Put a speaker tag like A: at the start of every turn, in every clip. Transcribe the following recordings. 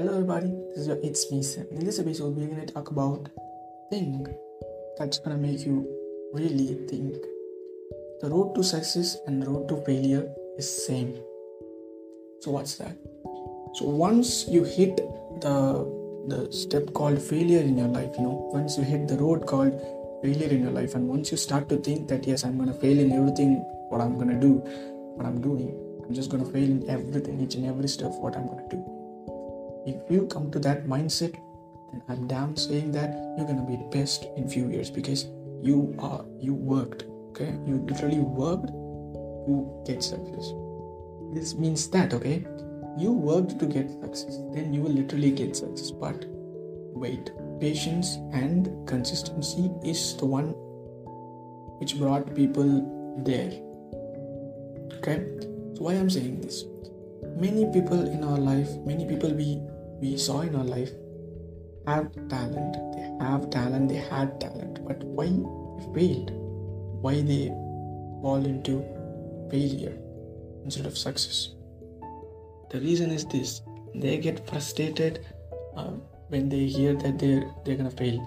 A: Hello, everybody. This is your It's Me Sam. In this episode, we're going to talk about thing that's going to make you really think. The road to success and the road to failure is same. So what's that? So once you hit the the step called failure in your life, you know, once you hit the road called failure in your life, and once you start to think that yes, I'm going to fail in everything what I'm going to do, what I'm doing, I'm just going to fail in everything, each and every step what I'm going to do if you come to that mindset then i'm damn saying that you're gonna be best in few years because you are you worked okay? You literally worked to get success. This means that okay? You worked to get success then you will literally get success. But wait patience and consistency is the one which brought people there okay? So why i'm saying this? Many people in our life saw in our life have talent they have talent they had talent but why they failed? Why they fall into failure instead of success? The reason is this they get frustrated uh, when they hear that they're they're gonna fail.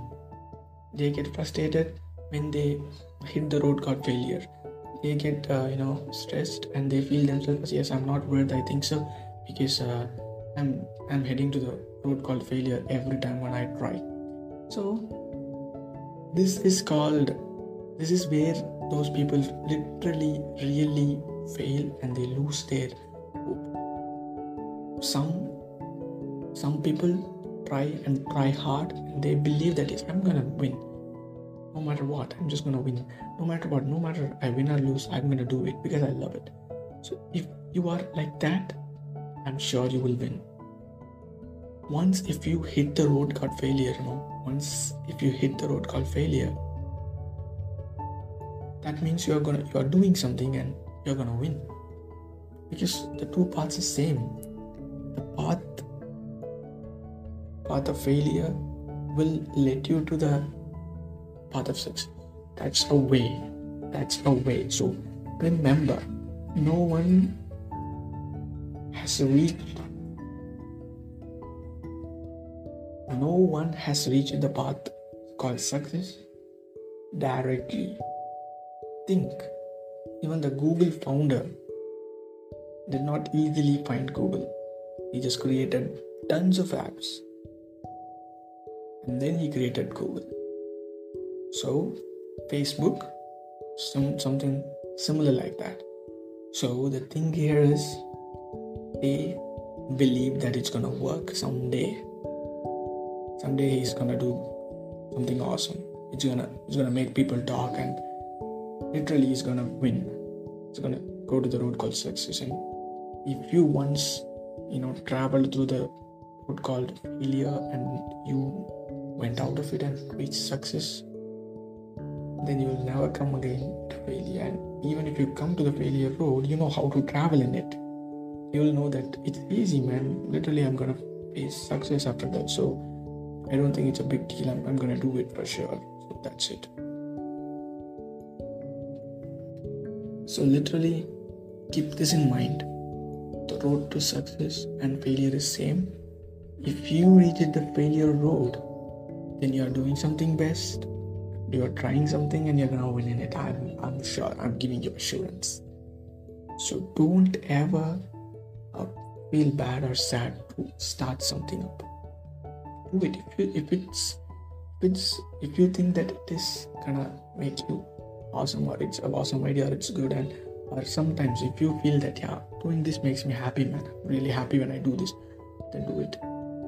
A: They get frustrated when they hit the road called failure. They get uh, you know stressed and they feel themselves yes i'm not worth i think so because uh, i'm i'm heading to the road called failure every time when i try. So this is called this is where those people literally really fail and they lose their hope. Some some people try and try hard and they believe that yes i'm gonna win. No matter what i'm just gonna win. No matter what no matter i win or lose i'm gonna do it because i love it. So if you are like that i'm sure you will win once if you hit the road called failure you know once if you hit the road called failure that means you're gonna you're doing something and you're gonna win because the two paths are same the path path of failure will lead you to the path of success. That's a way. That's a way. So remember, no one has reached no one has reached the path called success directly. Think. Even the Google founder did not easily find Google. He just created tons of apps. And then he created Google so facebook some something similar like that so the thing here is they believe that it's gonna work someday someday he's gonna do something awesome it's gonna it's gonna make people talk and literally he's gonna win it's gonna go to the road called success and if you once you know traveled through the road called failure and you went out of it and reached success then you will never come again to failure. And even if you come to the failure road, you know how to travel in it. You'll know that it's easy, man. Literally, I'm gonna face success after that. So I don't think it's a big deal. I'm, I'm gonna do it for sure. So that's it. So literally, keep this in mind. The road to success and failure is same. If you reach the failure road, then you are doing something best you're trying something and you're gonna win in it. I'm, I'm sure. I'm giving you assurance. So don't ever feel bad or sad to start something up. Do it. If you, if it's if it's if you think that it is gonna make you awesome or it's an awesome idea or it's good and or sometimes if you feel that yeah doing this makes me happy man I'm really happy when I do this then do it.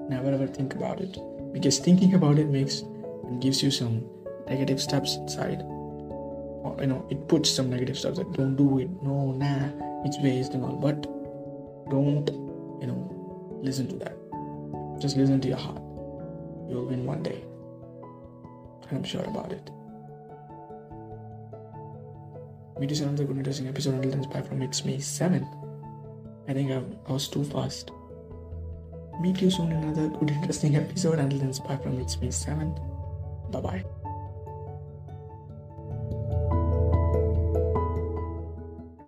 A: Never ever think about it. Because thinking about it makes and gives you some negative steps inside. Or you know it puts some negative steps like don't do it. No nah it's waste and all. But don't you know listen to that. Just listen to your heart. You'll win one day. I'm sure about it. Meet you soon another good interesting episode until then bye from it's me seven. I think I, I was too fast. Meet you soon in another good interesting episode until then bye from it's me seven bye bye